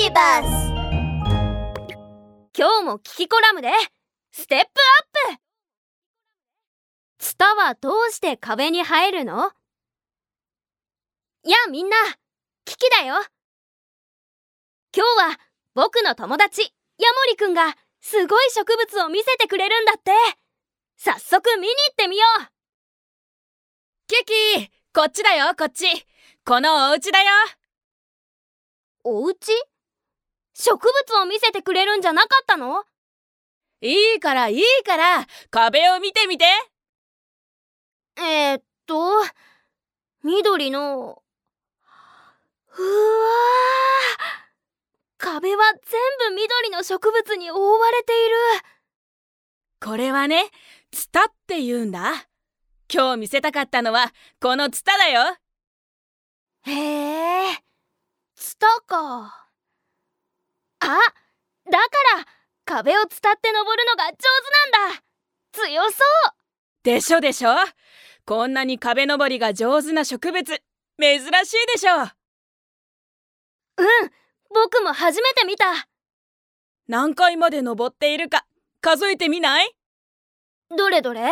ビバス今日もキキコラムでステップアップ。ツタはどうして壁に生えるの？やあみんなキキだよ。今日は僕の友達ヤモリくんがすごい植物を見せてくれるんだって。早速見に行ってみよう。キキこっちだよこっち。このお家だよ。お家？植物を見せてくれるんじゃなかったの？いいからいいから壁を見てみて。えー、っと緑のうわ壁は全部緑の植物に覆われている。これはねツタって言うんだ。今日見せたかったのはこのツタだよ。へえツタかから壁を伝って登るのが上手なんだ。強そう。でしょでしょ。こんなに壁登りが上手な植物珍しいでしょ。うん僕も初めて見た。何階まで登っているか数えてみない？どれどれ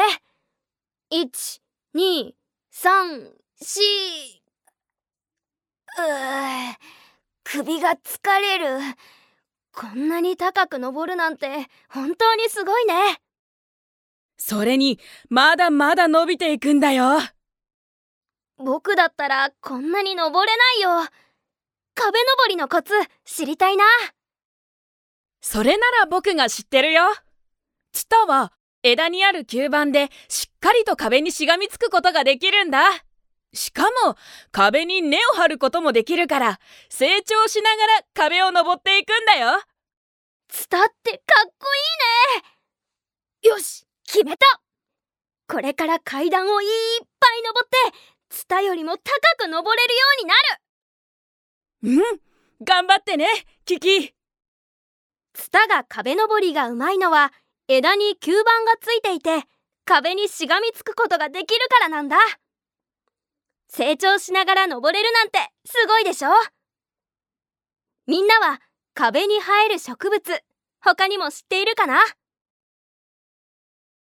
？1、2、3、4うー首が疲れるこんなに高く登るなんて本当にすごいね。それにまだまだ伸びていくんだよ。僕だったらこんなに登れないよ。壁登りのコツ知りたいな。それなら僕が知ってるよ。ツタは枝にある吸盤でしっかりと壁にしがみつくことができるんだしかも壁に根を張ることもできるから成長しながら壁を登っていくんだよ。ツタってかっこいいね。よし決めた。これから階段をいっぱい登ってツタよりも高く登れるようになる。うん頑張ってねキキ。ツタが壁登りがうまいのは枝に吸盤がついていて壁にしがみつくことができるからなんだ成長しながら登れるなんてすごいでしょ？みんなは壁に生える植物他にも知っているかな？